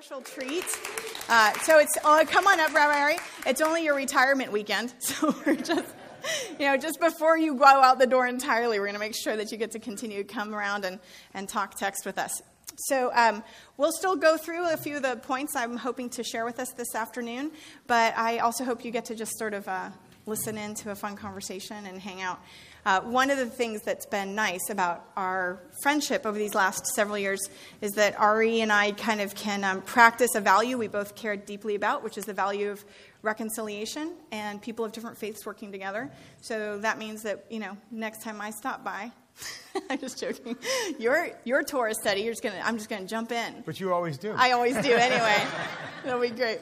special treat. Uh, so it's oh, come on up, Rabbi. It's only your retirement weekend, so we're just you know just before you go out the door entirely, we're going to make sure that you get to continue to come around and and talk text with us. So um, we'll still go through a few of the points I'm hoping to share with us this afternoon, but I also hope you get to just sort of uh, listen in to a fun conversation and hang out. Uh, one of the things that's been nice about our friendship over these last several years is that Ari and I kind of can um, practice a value we both care deeply about, which is the value of reconciliation and people of different faiths working together. So that means that, you know, next time I stop by, I'm just joking. Your your Torah study, you're just gonna I'm just gonna jump in. But you always do. I always do anyway. That'll be great.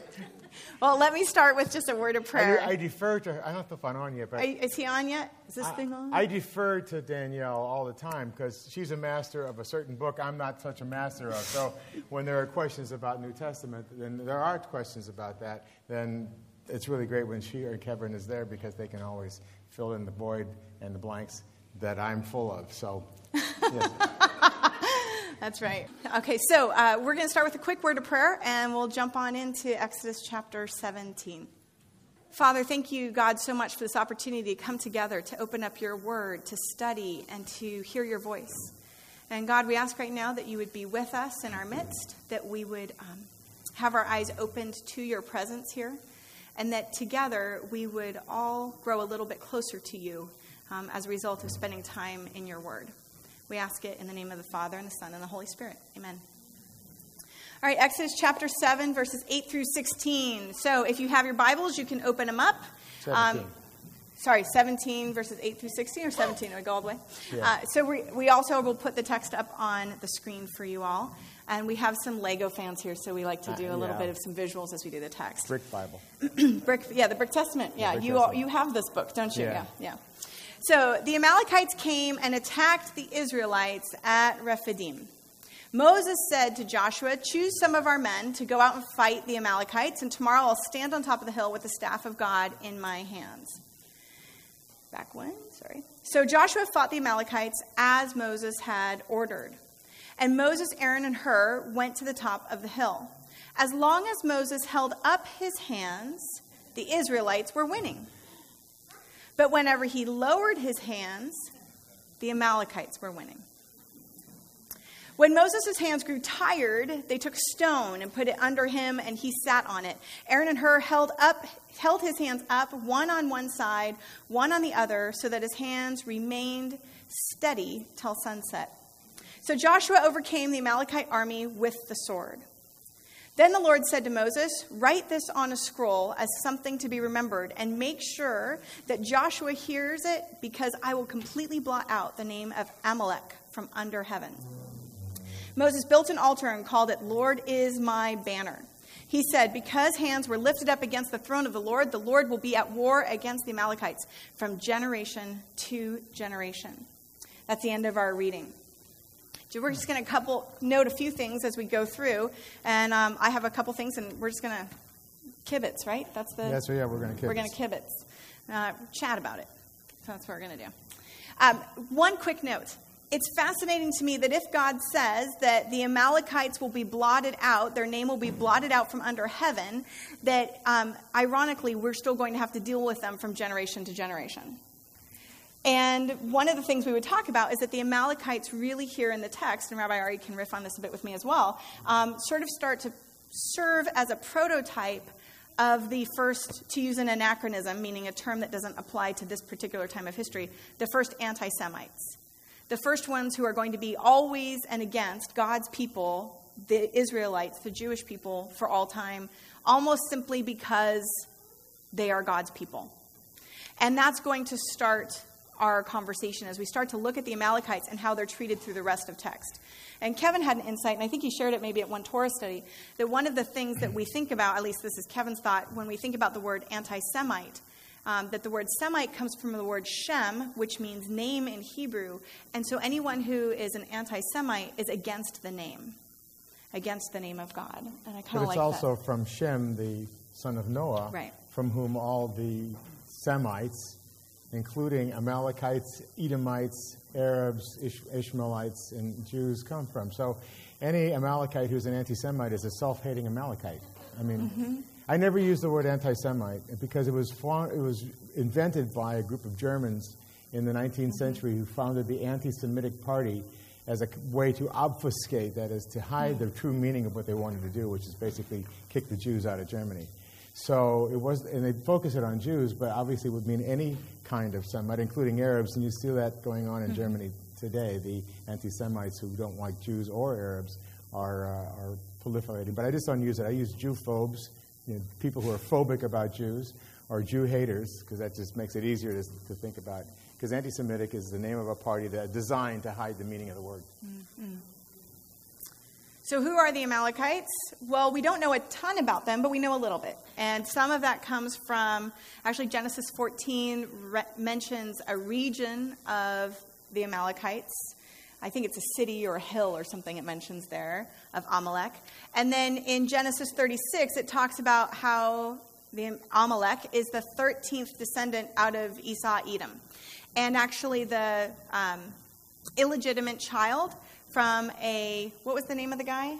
Well, let me start with just a word of prayer. I, I defer to her. I don't know if I'm on yet, but. Is he on yet? Is this I, thing on? I defer to Danielle all the time because she's a master of a certain book I'm not such a master of. So when there are questions about New Testament, then there are questions about that, then it's really great when she or Kevin is there because they can always fill in the void and the blanks that I'm full of. So, yes. That's right. Okay, so uh, we're going to start with a quick word of prayer and we'll jump on into Exodus chapter 17. Father, thank you, God, so much for this opportunity to come together, to open up your word, to study, and to hear your voice. And God, we ask right now that you would be with us in our midst, that we would um, have our eyes opened to your presence here, and that together we would all grow a little bit closer to you um, as a result of spending time in your word. We ask it in the name of the Father, and the Son, and the Holy Spirit. Amen. All right, Exodus chapter 7, verses 8 through 16. So if you have your Bibles, you can open them up. 17. Um, sorry, 17 verses 8 through 16, or 17? I go all the way? Yeah. Uh, so we, we also will put the text up on the screen for you all. And we have some Lego fans here, so we like to Uh, do a little bit of some visuals as we do the text. Brick Bible. Brick, yeah, the Brick Testament. Yeah, Brick you all, you have this book, don't you? Yeah. yeah, yeah. So the Amalekites came and attacked the Israelites at Rephidim. Moses said to Joshua, Choose some of our men to go out and fight the Amalekites, and tomorrow I'll stand on top of the hill with the staff of God in my hands. Back one, sorry. So Joshua fought the Amalekites as Moses had ordered. And Moses, Aaron, and Hur went to the top of the hill. As long as Moses held up his hands, the Israelites were winning. But whenever he lowered his hands, the Amalekites were winning. When Moses' hands grew tired, they took stone and put it under him, and he sat on it. Aaron and Hur held up, held his hands up, one on one side, one on the other, so that his hands remained steady till sunset. So Joshua overcame the Amalekite army with the sword. Then the Lord said to Moses, Write this on a scroll as something to be remembered, and make sure that Joshua hears it, because I will completely blot out the name of Amalek from under heaven. Moses built an altar and called it, Lord is my banner. He said, Because hands were lifted up against the throne of the Lord, the Lord will be at war against the Amalekites from generation to generation. That's the end of our reading. So we're just going to couple note a few things as we go through, and um, I have a couple things, and we're just going to kibitz, right? That's the so yeah, we're going to kibitz. we're going to kibitz, uh, chat about it. So that's what we're going to do. Um, one quick note. It's fascinating to me that if God says that the Amalekites will be blotted out, their name will be blotted out from under heaven, that um, ironically, we're still going to have to deal with them from generation to generation. And one of the things we would talk about is that the Amalekites really here in the text, and Rabbi Ari can riff on this a bit with me as well, um, sort of start to serve as a prototype of the first, to use an anachronism, meaning a term that doesn't apply to this particular time of history, the first anti Semites. The first ones who are going to be always and against God's people, the Israelites, the Jewish people, for all time, almost simply because they are God's people. And that's going to start our conversation as we start to look at the Amalekites and how they're treated through the rest of text. And Kevin had an insight, and I think he shared it maybe at one Torah study, that one of the things that we think about, at least this is Kevin's thought, when we think about the word anti Semite, um, that the word Semite comes from the word Shem, which means name in Hebrew. And so anyone who is an anti Semite is against the name, against the name of God. And I kind of But of it's like also from Shem, the son of Noah, Right. from whom all the Semites, including Amalekites, Edomites, Arabs, Ish- Ishmaelites, and Jews come from. So any Amalekite who's an anti Semite is a self hating Amalekite. I mean, mm-hmm. I never use the word anti Semite because it was, it was invented by a group of Germans in the 19th mm-hmm. century who founded the anti Semitic party as a way to obfuscate, that is, to hide mm-hmm. the true meaning of what they wanted to do, which is basically kick the Jews out of Germany. So it was, and they focus it on Jews, but obviously it would mean any kind of Semite, including Arabs, and you see that going on in mm-hmm. Germany today. The anti-Semites who don't like Jews or Arabs are, uh, are proliferating. But I just don't use it. I use Jew-phobes, you know, people who are phobic about Jews, or Jew haters, because that just makes it easier to, to think about. Because anti-Semitic is the name of a party that designed to hide the meaning of the word. Mm-hmm. So, who are the Amalekites? Well, we don't know a ton about them, but we know a little bit. And some of that comes from actually Genesis 14 re- mentions a region of the Amalekites. I think it's a city or a hill or something it mentions there of Amalek. And then in Genesis 36, it talks about how the Amalek is the 13th descendant out of Esau Edom. And actually, the um, illegitimate child from a, what was the name of the guy?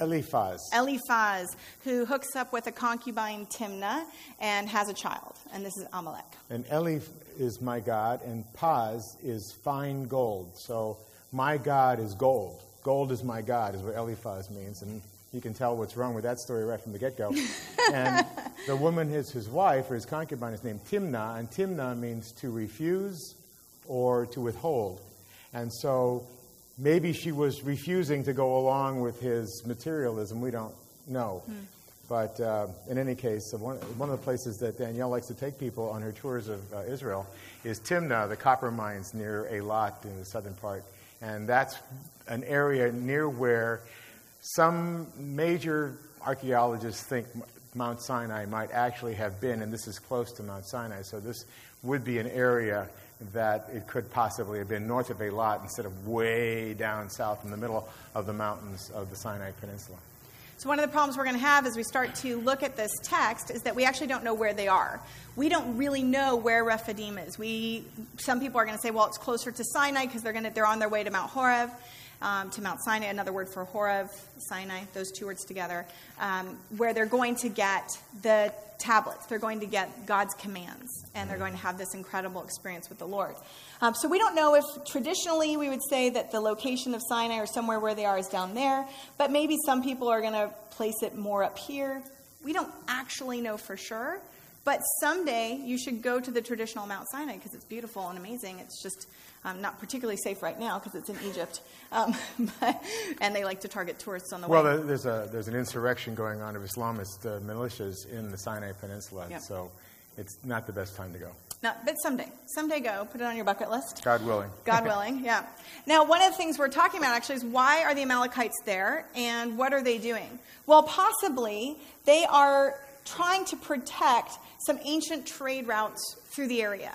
Eliphaz. Eliphaz, who hooks up with a concubine Timnah and has a child. And this is Amalek. And Eliph is my God, and Paz is fine gold. So my God is gold. Gold is my God, is what Eliphaz means. And you can tell what's wrong with that story right from the get go. and the woman is his wife, or his concubine, is named Timnah, and Timnah means to refuse or to withhold. And so maybe she was refusing to go along with his materialism. We don't know. Hmm. But uh, in any case, one, one, of the places that Danielle likes to take people on her tours of uh, Israel is Timnah, the copper mines near Eilat in the southern part. And that's an area near where some major archaeologists think Mount Sinai might actually have been, and this is close to Mount Sinai. So this would be an area that it could possibly have been north of Eilat instead of way down south in the middle of the mountains of the Sinai Peninsula. So, one of the problems we're going to have as we start to look at this text is that we actually don't know where they are. We don't really know where Rephidim is. We, some people are going to say, well, it's closer to Sinai because they're, going they're on their way to Mount Horeb um, to Mount Sinai, another word for Horeb, Sinai, those two words together, um, where they're going to get the tablets. They're going to get God's commands, and they're going to have this incredible experience with the Lord. Um, so we don't know if traditionally we would say that the location of Sinai or somewhere where they are is down there, but maybe some people are going to place it more up here. We don't actually know for sure. But someday you should go to the traditional Mount Sinai because it's beautiful and amazing. It's just um, not particularly safe right now because it's in Egypt, um, but, and they like to target tourists on the well, way. Well, there's a there's an insurrection going on of Islamist uh, militias in the Sinai Peninsula, yep. so it's not the best time to go. No, but someday, someday go. Put it on your bucket list. God willing. God willing, yeah. Now, one of the things we're talking about actually is why are the Amalekites there, and what are they doing? Well, possibly they are trying to protect some ancient trade routes through the area.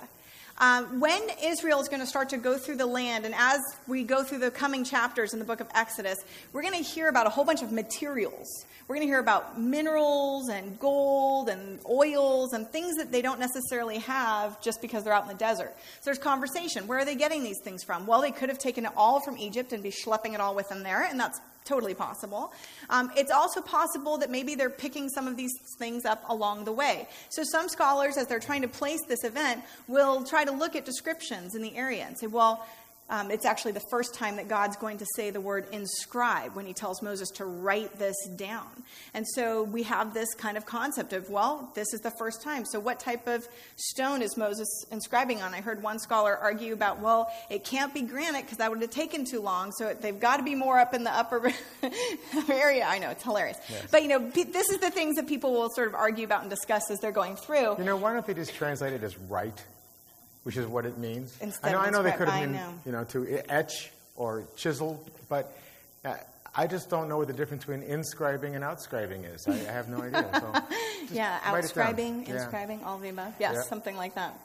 Um, when Israel is going to start to go through the land, and as we go through the coming chapters in the book of Exodus, we're going to hear about a whole bunch of materials. We're going to hear about minerals and gold and oils and things that they don't necessarily have just because they're out in the desert. So there's conversation. Where are they getting these things from? Well, they could have taken it all from Egypt and be schlepping it all with them there, and that's totally possible. Um, it's also possible that maybe they're picking some of these things up along the way. So, some scholars, as they're trying to place this event, will try to look at descriptions in the area and say, well, um, it's actually the first time that God's going to say the word inscribe when he tells Moses to write this down. And so we have this kind of concept of, well, this is the first time. So what type of stone is Moses inscribing on? I heard one scholar argue about, well, it can't be granite because that would have taken too long. So they've got to be more up in the upper area. I know, it's hilarious. Yes. But, you know, this is the things that people will sort of argue about and discuss as they're going through. You know, why don't they just translate it as right? Which is what it means. I know, I know they could have been, you know, to etch or chisel, but uh, I just don't know what the difference between inscribing and outscribing is. I, I have no idea. So yeah, outscribing, inscribing, yeah. all of the above. Yes, yeah. something like that.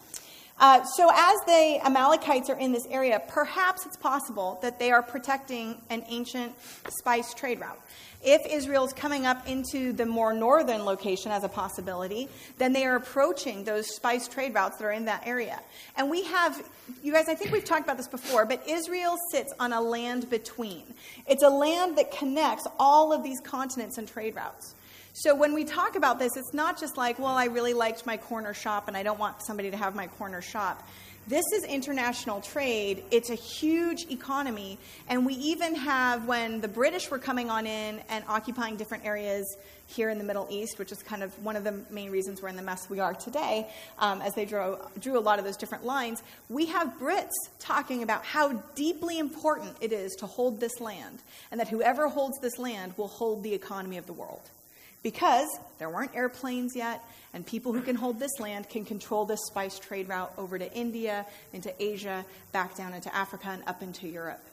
Uh, so, as the Amalekites are in this area, perhaps it's possible that they are protecting an ancient spice trade route. If Israel is coming up into the more northern location as a possibility, then they are approaching those spice trade routes that are in that area. And we have, you guys, I think we've talked about this before, but Israel sits on a land between. It's a land that connects all of these continents and trade routes. So when we talk about this, it's not just like, well, I really liked my corner shop and I don't want somebody to have my corner shop. This is international trade. It's a huge economy. And we even have, when the British were coming on in and occupying different areas here in the Middle East, which is kind of one of the main reasons we're in the mess we are today, um, as they drew, drew a lot of those different lines, we have Brits talking about how deeply important it is to hold this land, and that whoever holds this land will hold the economy of the world because there weren't airplanes yet, and people who can hold this land can control this spice trade route over to India, into Asia, back down into Africa, and up into Europe.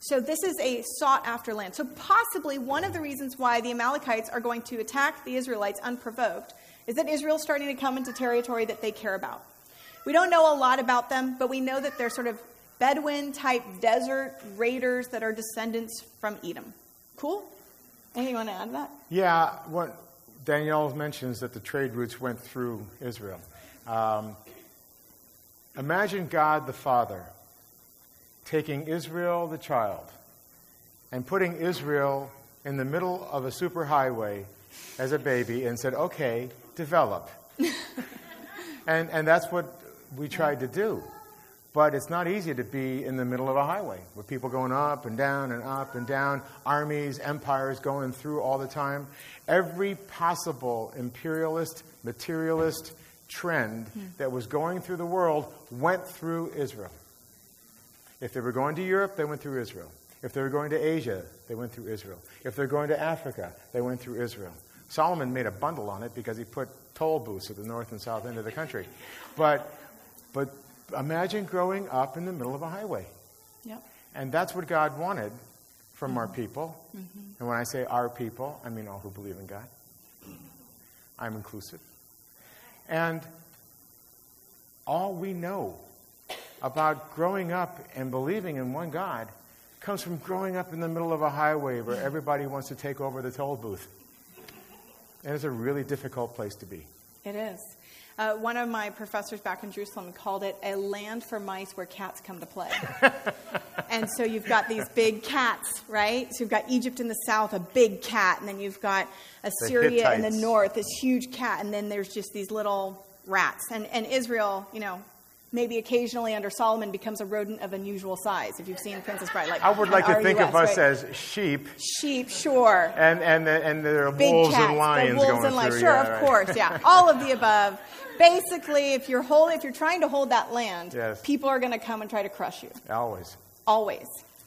So, this is a sought after land. So, possibly one of the reasons why the Amalekites are going to attack the Israelites unprovoked is that Israel's starting to come into territory that they care about. We don't know a lot about them, but we know that they're sort of Bedouin type desert raiders that are descendants from Edom. Cool? Anything you want to add that? Yeah, what Danielle mentions that the trade routes went through Israel. Um, imagine God the Father taking Israel the child and putting Israel in the middle of a superhighway as a baby and said, okay, develop. and, and that's what we tried to do. But it's not easy to be in the middle of a highway with people going up and down and up and down, armies, empires going through all the time. Every possible imperialist, materialist trend mm. that was going through the world went through Israel. If they were going to Europe, they went through Israel. If they were going to Asia, they went through Israel. If they're going to Africa, they went through Israel. Solomon made a bundle on it because he put toll booths at the north and south end of the country. But, but imagine growing up in the middle of a highway. Yep. And that's what God wanted from mm-hmm. our people. Mm-hmm. And when I say our people, I mean all who believe in God. I'm inclusive. And all we know about growing up and believing in one God comes from growing up in the middle of a highway where everybody wants to take over the toll booth. And it's a really difficult place to be. It is. Uh, one of my professors back in Jerusalem called it a land for mice where cats come to play. and so you've got these big cats, right? So you've got Egypt in the south, a big cat, and then you've got Assyria the in the north, this huge cat, and then there's just these little rats. And, and Israel, you know, maybe occasionally under Solomon becomes a rodent of unusual size. If you've seen Princess Bride, like I would like to think of us right? as sheep. Sheep, sure. And and and there are Big wolves cats, and lions wolves going and lions. through. Sure, yeah, of right. course, yeah, all of the above. Basically, if you're if you're trying to hold that land, yes. people are going to come and try to crush you. Always. Always.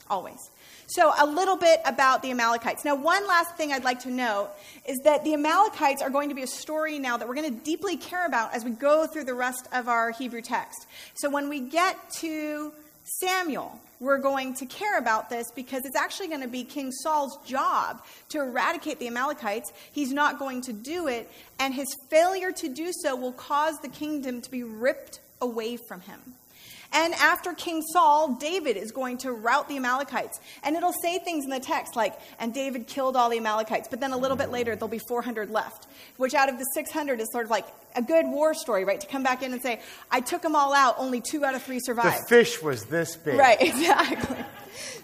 Always. So, a little bit about the Amalekites. Now, one last thing I'd like to note is that the Amalekites are going to be a story now that we're going to deeply care about as we go through the rest of our Hebrew text. So, when we get to Samuel, we're going to care about this because it's actually going to be King Saul's job to eradicate the Amalekites. He's not going to do it, and his failure to do so will cause the kingdom to be ripped away from him. And after King Saul, David is going to rout the Amalekites. And it'll say things in the text like, and David killed all the Amalekites. But then a little bit later, there'll be 400 left, which out of the 600 is sort of like a good war story, right? To come back in and say, I took them all out, only two out of three survived. The fish was this big. Right, exactly.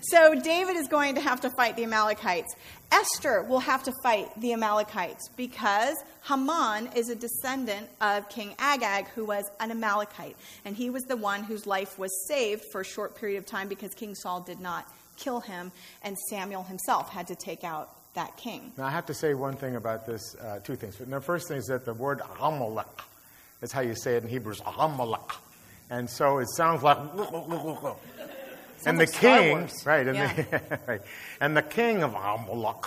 So David is going to have to fight the Amalekites. Esther will have to fight the Amalekites because Haman is a descendant of King Agag, who was an Amalekite. And he was the one whose life was saved for a short period of time because King Saul did not kill him, and Samuel himself had to take out that king. Now, I have to say one thing about this, uh, two things. The first thing is that the word Amalek, is how you say it in Hebrew, Amalek. And so it sounds like. and the king, right, and, yeah. the, right, and the king of Amalek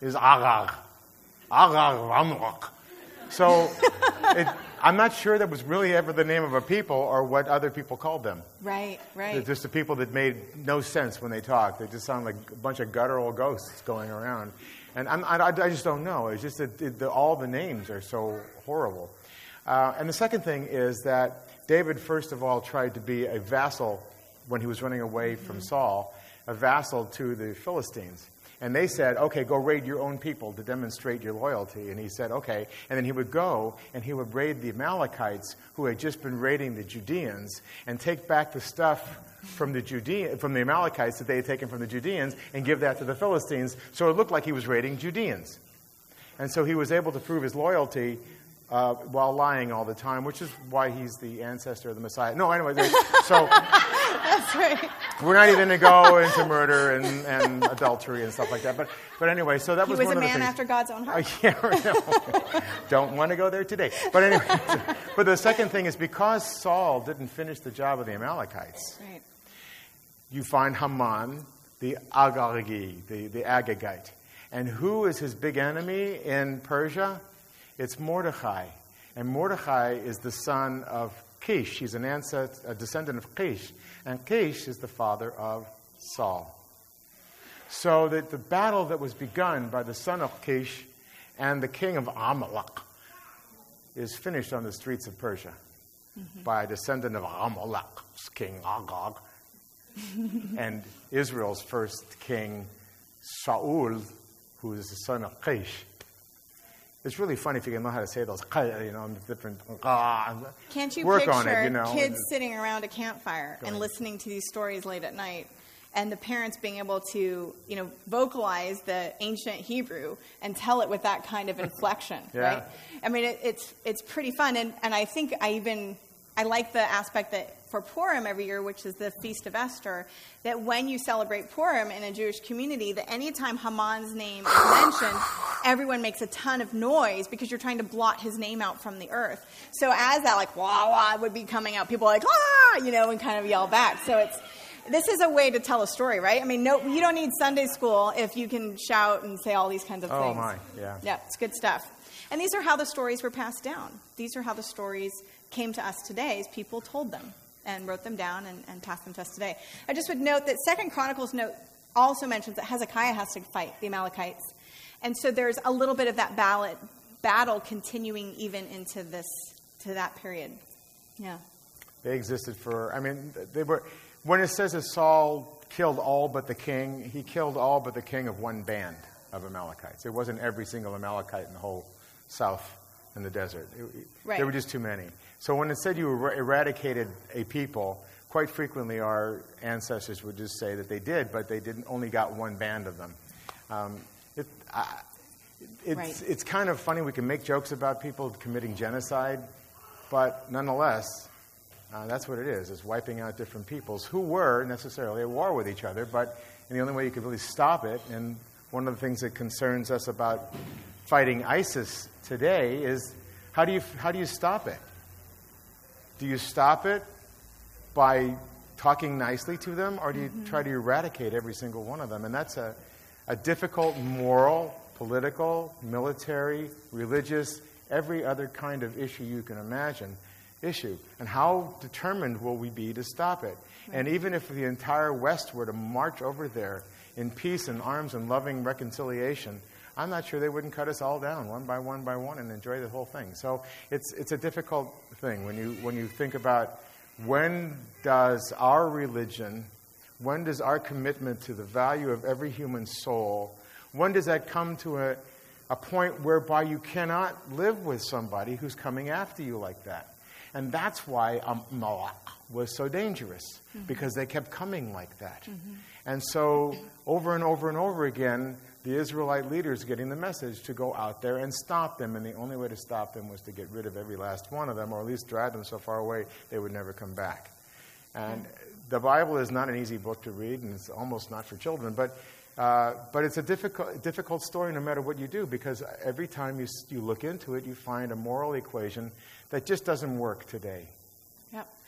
is Agag. Agag of Amalek. So it, I'm not sure that was really ever the name of a people or what other people called them. Right, right. They're just the people that made no sense when they talked. They just sound like a bunch of guttural ghosts going around. And I'm, I, I just don't know. It's just that it, the, all the names are so horrible. Uh, and the second thing is that David, first of all, tried to be a vassal when he was running away from Saul, a vassal to the Philistines. And they said, okay, go raid your own people to demonstrate your loyalty. And he said, okay. And then he would go and he would raid the Amalekites who had just been raiding the Judeans and take back the stuff from the Judean, from the Amalekites that they had taken from the Judeans and give that to the Philistines. So it looked like he was raiding Judeans. And so he was able to prove his loyalty uh, while lying all the time, which is why he's the ancestor of the Messiah. No, anyway, so That's right. we're not even going to go into murder and, and adultery and stuff like that. But, but anyway, so that He was, was one a of the man after God's own Uh, heart. yeah, no. don't want to go there today. But anyway, but the second thing is because Saul didn't finish the job of the Amalekites, Right. you find Haman, the Agagi, the, the Agagite. And who is his big enemy in Persia? It's Mordecai. And Mordecai is the son of Kish. He's an ancestor, a descendant of Kish. And Kish is the father of Saul. So that the battle that was begun by the son of Kish and the king of Amalek is finished on the streets of Persia mm-hmm. by a descendant of Amalek's King Agag, and Israel's first king, Saul, who is the son of Kish. It's really funny if you can know how to say those, you know, different. Can't you work picture on it, you know? kids sitting around a campfire and listening to these stories late at night, and the parents being able to, you know, vocalize the ancient Hebrew and tell it with that kind of inflection, Yeah. right? I mean, it, it's it's pretty fun, and and I think I even I like the aspect that for Purim every year, which is the Feast of Esther, that when you celebrate Purim in a Jewish community, that anytime Haman's name is mentioned, everyone makes a ton of noise because you're trying to blot his name out from the earth. So as that like wah wah would be coming out, people are like ah, you know, and kind of yell back. So it's this is a way to tell a story, right? I mean, no, you don't need Sunday school if you can shout and say all these kinds of Oh, things. my, yeah. Yeah, it's good stuff. And these are how the stories were passed down. These are how the stories came to us today as people told them and wrote them down and, and passed them to us today. I just would note that Second Chronicles note also mentions that Hezekiah has to fight the Amalekites. And so there's a little bit of that ballot, battle continuing even into this to that period. Yeah. They existed for, I mean, they were, when it says that Saul killed all but the king, he killed all but the king of one band of Amalekites. It wasn't every single Amalekite in the whole south in the desert. It- Right. There were just too many. So when it said you er- eradicated a people, quite frequently our ancestors would just say that they did, but they didn't only got one band of them. Um, it, I, it's, Right. it's kind of funny. We can make jokes about people committing genocide, but nonetheless, uh, that's what it is. It's wiping out different peoples who were necessarily at war with each other, but and the only way you could really stop it, and one of the things that concerns us about fighting ISIS today is how do you, how do you stop it? Do you stop it by talking nicely to them, or do you try to mm-hmm. eradicate every single one of them? And that's a, a difficult moral, political, military, religious, every other kind of issue you can imagine issue. And how determined will we be to stop it? And even if the entire West were to march over there in peace and arms and loving reconciliation, I'm not sure they wouldn't cut us all down one by one by one and enjoy the whole thing. So it's, it's a difficult thing when you, when you think about when does our religion, when does our commitment to the value of every human soul, when does that come to a, a point whereby you cannot live with somebody who's coming after you like that? And that's why Amalek was so dangerous, mm-hmm. because they kept coming like that. Mm-hmm. And so, over and over and over again, the Israelite leaders getting the message to go out there and stop them. And the only way to stop them was to get rid of every last one of them, or at least drive them so far away they would never come back. And mm-hmm. the Bible is not an easy book to read, and it's almost not for children, but, uh, but it's a difficult, difficult story no matter what you do, because every time you, you look into it, you find a moral equation that just doesn't work today.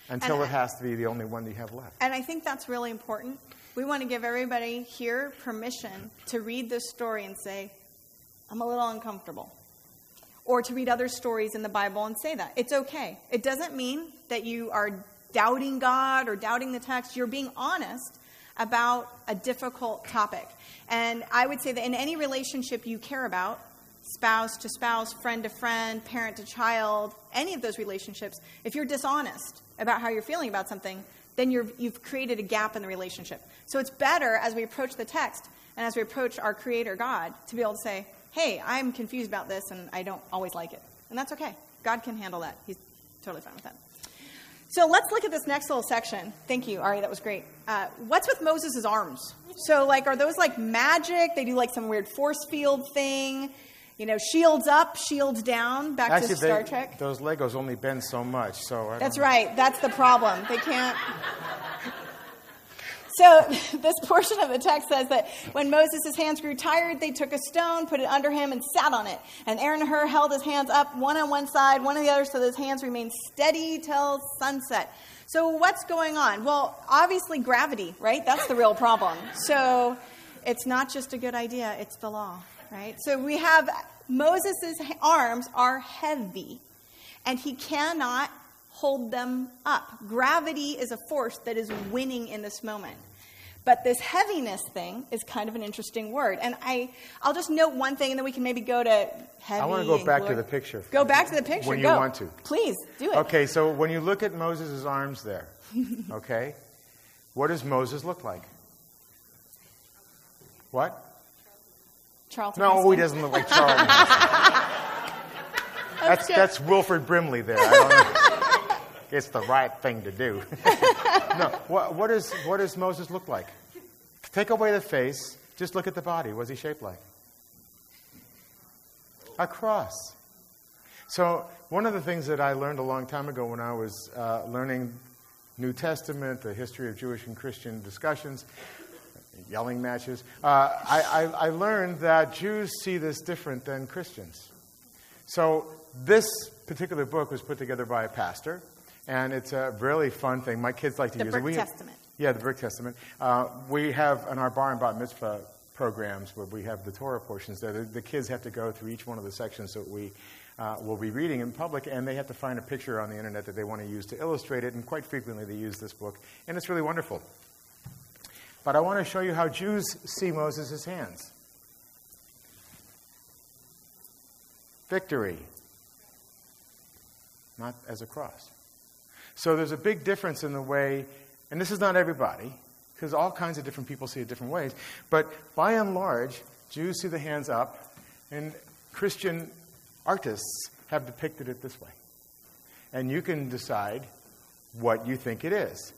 Until And it has to be the only one you have left. And I think that's really important. We want to give everybody here permission to read this story and say, I'm a little uncomfortable. Or to read other stories in the Bible and say that. It's okay. It doesn't mean that you are doubting God or doubting the text. You're being honest about a difficult topic. And I would say that in any relationship you care about, spouse to spouse, friend to friend, parent to child, any of those relationships, if you're dishonest about how you're feeling about something, then you have created a gap in the relationship. So it's better as we approach the text and as we approach our Creator God to be able to say, hey, I'm confused about this and I don't always like it. And that's okay. God can handle that. He's totally fine with that. So let's look at this next little section. Thank you, Ari. That was great. Uh, what's with Moses' arms? So, like, are those like magic? They do like some weird force field thing. You know, shields up, shields down. Back Actually, to Star they, Trek. Those Legos only bend so much, so I That's right. That's the problem. They can't. So, this portion of the text says that when Moses' hands grew tired, they took a stone, put it under him, and sat on it. And Aaron and Hur held his hands up, one on one side, one on the other, so his hands remained steady till sunset. So, what's going on? Well, obviously, gravity, right? That's the real problem. So, it's not just a good idea, it's the law, right? So, we have Moses' arms are heavy, and he cannot hold them up. Gravity is a force that is winning in this moment. But this heaviness thing is kind of an interesting word. And I, I'll just note one thing, and then we can maybe go to heavy. I want to go back to the picture. Go back to the picture. When you Go. want to. Please, do it. Okay, so when you look at Moses' arms there, okay, what does Moses look like? What? Charlton No, Heston. he doesn't look like Charlton. That's that's Wilford Brimley there. I don't know. it's the right thing to do. no, what, what, is, what does Moses look like? Take away the face, just look at the body. What's he shaped like? A cross. So, one of the things that I learned a long time ago when I was uh, learning New Testament, the history of Jewish and Christian discussions, yelling matches, uh, I, I, I learned that Jews see this different than Christians. So, this particular book was put together by a pastor, and it's a really fun thing. My kids like to The use it. Brick We- Testament. Yeah, the Brick Testament. Uh, we have in our bar and bat mitzvah programs where we have the Torah portions there. The, the kids have to go through each one of the sections that we uh, will be reading in public, and they have to find a picture on the internet that they want to use to illustrate it. And quite frequently, they use this book, and it's really wonderful. But I want to show you how Jews see Moses' hands. Victory, not as a cross. So there's a big difference in the way, and this is not everybody, because all kinds of different people see it different ways, but by and large, Jews see the hands up, and Christian artists have depicted it this way. And you can decide what you think it is.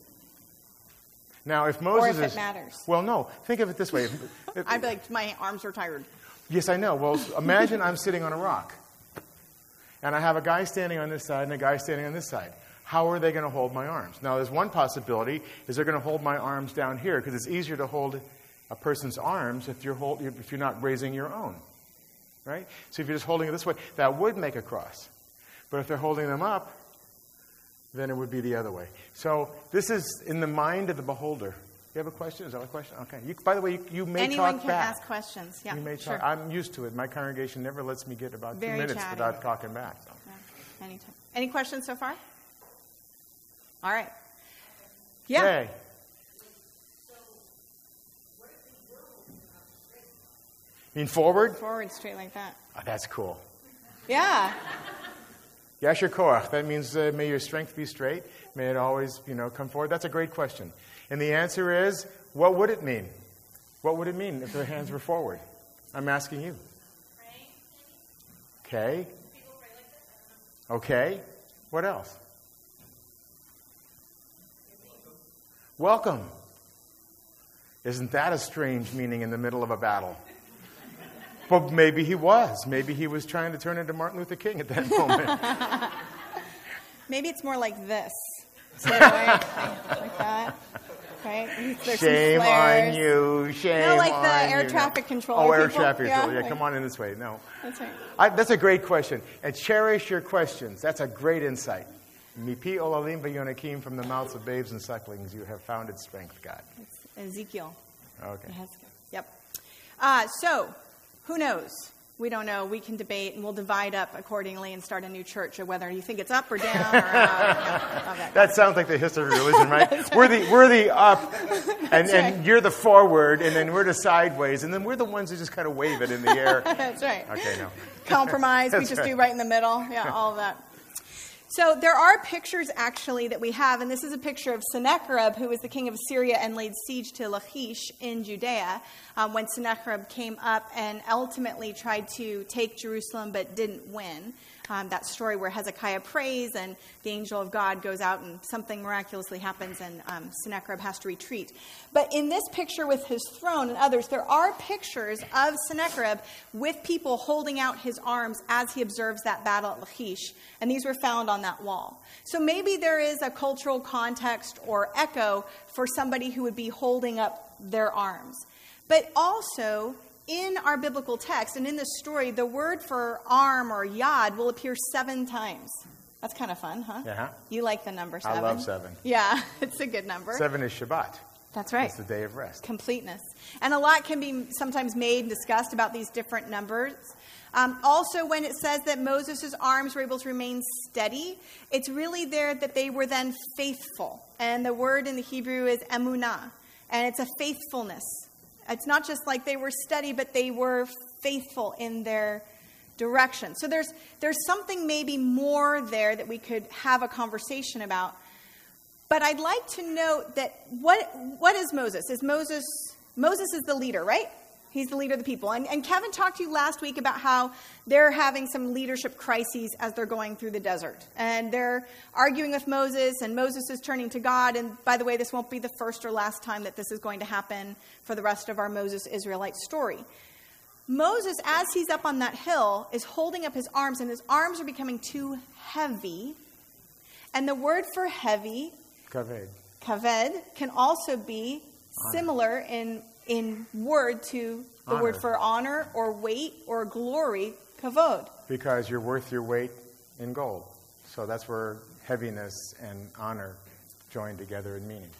Now, if Moses if it is, matters. well, no. Think of it this way. If- if- I'd be like, my arms are tired. Yes, I know. Well, imagine I'm sitting on a rock, and I have a guy standing on this side and a guy standing on this side. How are they going to hold my arms? Now, there's one possibility is they're going to hold my arms down here because it's easier to hold a person's arms if you're hold, if you're not raising your own, right? So if you're just holding it this way, that would make a cross. But if they're holding them up, then it would be the other way. So this is in the mind of the beholder. You have a question? Is that a question? Okay. You, by the way, you, you may Anyone talk can ask questions. Yeah, You may sure. talk. I'm used to it. My congregation never lets me get about Very two minutes chatty. without talking back. so. Yeah, anytime. Any questions so far? All right. Yeah. Okay. Mean forward? Forward straight like that. Oh, that's cool. Yeah. Yasher koach. That means uh, may your strength be straight. May it always, you know, come forward. That's a great question. And the answer is, what would it mean? What would it mean if their hands were forward? I'm asking you. Okay. Okay. What else? Welcome. Isn't that a strange meaning in the middle of a battle? But maybe he was. Maybe he was trying to turn into Martin Luther King at that moment. Maybe it's more like this. So right, like that. Right? There's Shame on you. Shame No, like the air you. traffic controller Oh, air people. traffic Yeah, controller. Yeah, like- come on in this way. No. That's right. I, that's a great question. And cherish your questions. That's a great insight. Mipi olalim v'yonakim from the mouths of babes and sucklings, you have founded strength, God. It's Ezekiel. Okay. Yep. Uh, so, who knows? We don't know. We can debate and we'll divide up accordingly and start a new church, or whether you think it's up or down or out. Yeah, that. That sounds like the history of religion, right? we're the we're the up, and, and you're the forward, and then we're the sideways, and then we're the ones who just kind of wave it in the air. That's right. Okay, no. Compromise. we just right. do right in the middle. Yeah, all of that. So there are pictures actually that we have, and this is a picture of Sennacherib, who was the king of Assyria and laid siege to Lachish in Judea um, when Sennacherib came up and ultimately tried to take Jerusalem but didn't win um, that story where Hezekiah prays and the angel of God goes out and something miraculously happens and um, Sennacherib has to retreat. But in this picture with his throne and others, there are pictures of Sennacherib with people holding out his arms as he observes that battle at Lachish. And these were found on that wall. So maybe there is a cultural context or echo for somebody who would be holding up their arms. But also, in our biblical text and in this story, the word for arm or yad will appear seven times. That's kind of fun, huh? Yeah. You like the number seven? I love seven. Yeah, it's a good number. Seven is Shabbat. That's right. It's the day of rest. Completeness. And a lot can be sometimes made and discussed about these different numbers. Um, also, when it says that Moses' arms were able to remain steady, it's really there that they were then faithful. And the word in the Hebrew is emunah, and it's a faithfulness. It's not just like they were steady, but they were faithful in their direction. So there's there's something maybe more there that we could have a conversation about. But I'd like to note that what what is Moses? Is Moses Moses is the leader, right? He's the leader of the people. And, and Kevin talked to you last week about how they're having some leadership crises as they're going through the desert. And they're arguing with Moses, and Moses is turning to God. And by the way, this won't be the first or last time that this is going to happen for the rest of our Moses Israelite story. Moses, as he's up on that hill, is holding up his arms, and his arms are becoming too heavy. And the word for heavy, kaved, kaved can also be similar in in word to the honor. word for honor or weight or glory, kavod. Because you're worth your weight in gold. So that's where heaviness and honor join together in meaning.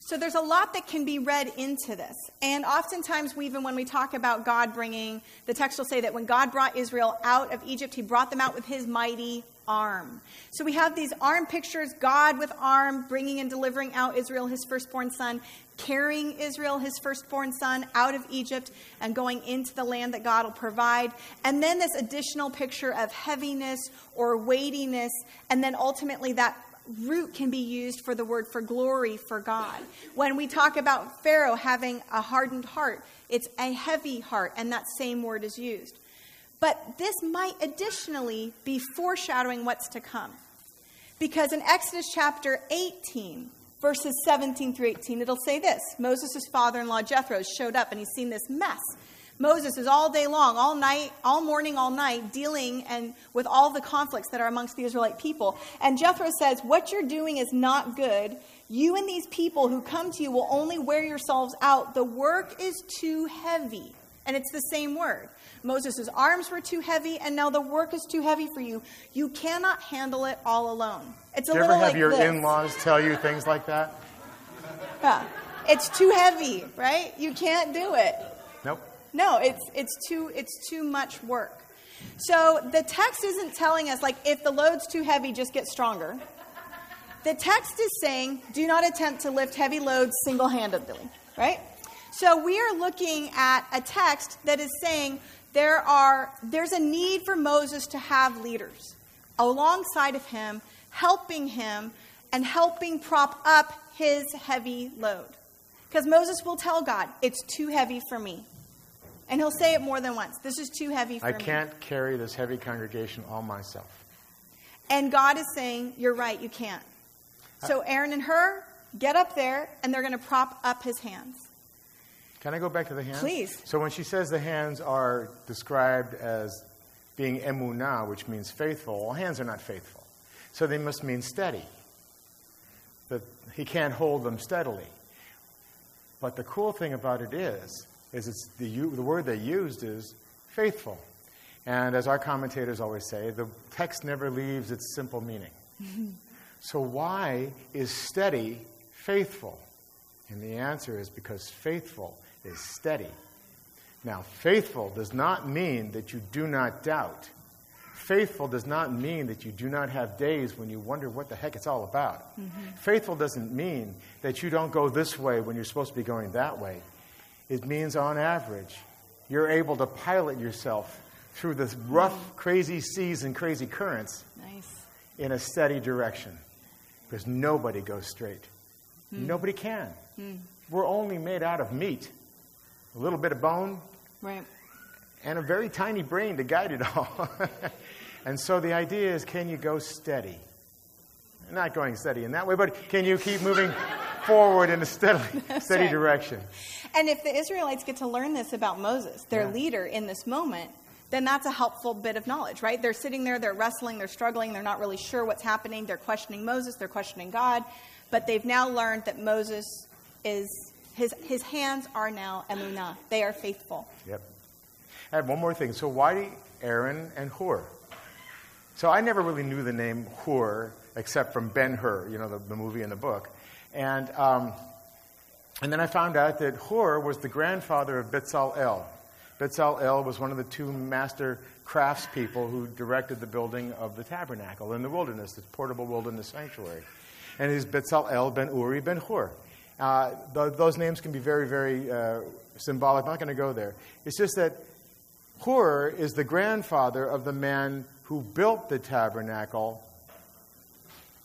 So there's a lot that can be read into this. And oftentimes, we, even when we talk about God bringing, the text will say that when God brought Israel out of Egypt, he brought them out with his mighty arm. So we have these arm pictures God with arm bringing and delivering out Israel, his firstborn son, carrying Israel, his firstborn son, out of Egypt and going into the land that God will provide. And then this additional picture of heaviness or weightiness, and then ultimately that root can be used for the word for glory for God. When we talk about Pharaoh having a hardened heart, it's a heavy heart, and that same word is used. But this might additionally be foreshadowing what's to come. Because in Exodus chapter 18, verses 17 through 18, it'll say this Moses' father in law Jethro showed up and he's seen this mess. Moses is all day long, all night, all morning, all night, dealing and with all the conflicts that are amongst the Israelite people. And Jethro says, What you're doing is not good. You and these people who come to you will only wear yourselves out. The work is too heavy. And it's the same word. Moses' arms were too heavy, and now the work is too heavy for you. You cannot handle it all alone. It's a Do you little ever have like your in-laws tell you things like that? Yeah. It's too heavy, right? You can't do it. Nope. No, it's it's too it's too much work. So the text isn't telling us like if the load's too heavy, just get stronger. The text is saying, do not attempt to lift heavy loads single-handedly, right? So we are looking at a text that is saying there are there's a need for Moses to have leaders alongside of him, helping him and helping prop up his heavy load. Because Moses will tell God, it's too heavy for me. And he'll say it more than once. This is too heavy for I me. I can't carry this heavy congregation all myself. And God is saying, You're right, you can't. Uh, so Aaron and Hur get up there, and they're going to prop up his hands. Can I go back to the hands? Please. So when she says the hands are described as being emunah, which means faithful, well, hands are not faithful. So they must mean steady. That he can't hold them steadily. But the cool thing about it is, is it's the, the word they used is faithful. And as our commentators always say, the text never leaves its simple meaning. so why is steady faithful? And the answer is because faithful is steady. Now, faithful does not mean that you do not doubt. Faithful does not mean that you do not have days when you wonder what the heck it's all about. Faithful doesn't mean that you don't go this way when you're supposed to be going that way. It means, on average, you're able to pilot yourself through the rough, crazy seas and crazy currents Nice. in a steady direction because nobody goes straight. Mm. Nobody can. Mm. We're only made out of meat, a little bit of bone, right. and a very tiny brain to guide it all. and so the idea is can you go steady? Not going steady in that way, but can you keep moving forward in a steady, steady right. direction? And if the Israelites get to learn this about Moses, their yeah. leader in this moment, then that's a helpful bit of knowledge, right? They're sitting there, they're wrestling, they're struggling, they're not really sure what's happening, they're questioning Moses, they're questioning God, but they've now learned that Moses is, his, his hands are now emunah. They are faithful. Yep. I have one more thing. So why Aaron and Hur? So I never really knew the name Hur except from Ben Hur, you know, the, the movie and the book. And, um, and then I found out that Hur was the grandfather of Bezalel. Bezalel was one of the two master craftspeople who directed the building of the tabernacle in the wilderness, the portable wilderness sanctuary. And he's Bezalel ben Uri ben Hur. Uh, th- those names can be very, very uh, symbolic. I'm not going to go there. It's just that Hur is the grandfather of the man who built the tabernacle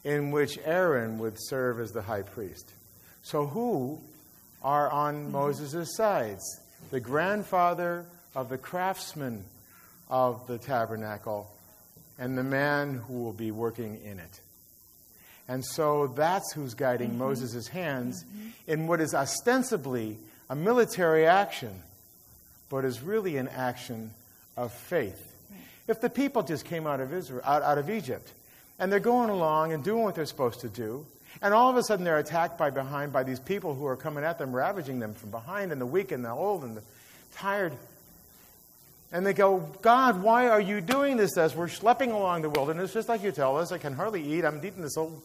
in which Aaron would serve as the high priest. So, who are on mm-hmm. Moses' sides? the grandfather of the craftsman of the tabernacle and the man who will be working in it. And so that's who's guiding mm-hmm. Moses' hands mm-hmm. in what is ostensibly a military action, but is really an action of faith. If the people just came out of Israel, out, out of Egypt, and they're going along and doing what they're supposed to do, and all of a sudden, they're attacked by behind by these people who are coming at them, ravaging them from behind, and the weak and the old and the tired. And they go, God, why are you doing this as we're schlepping along the wilderness, just like you tell us? I can hardly eat. I'm eating this old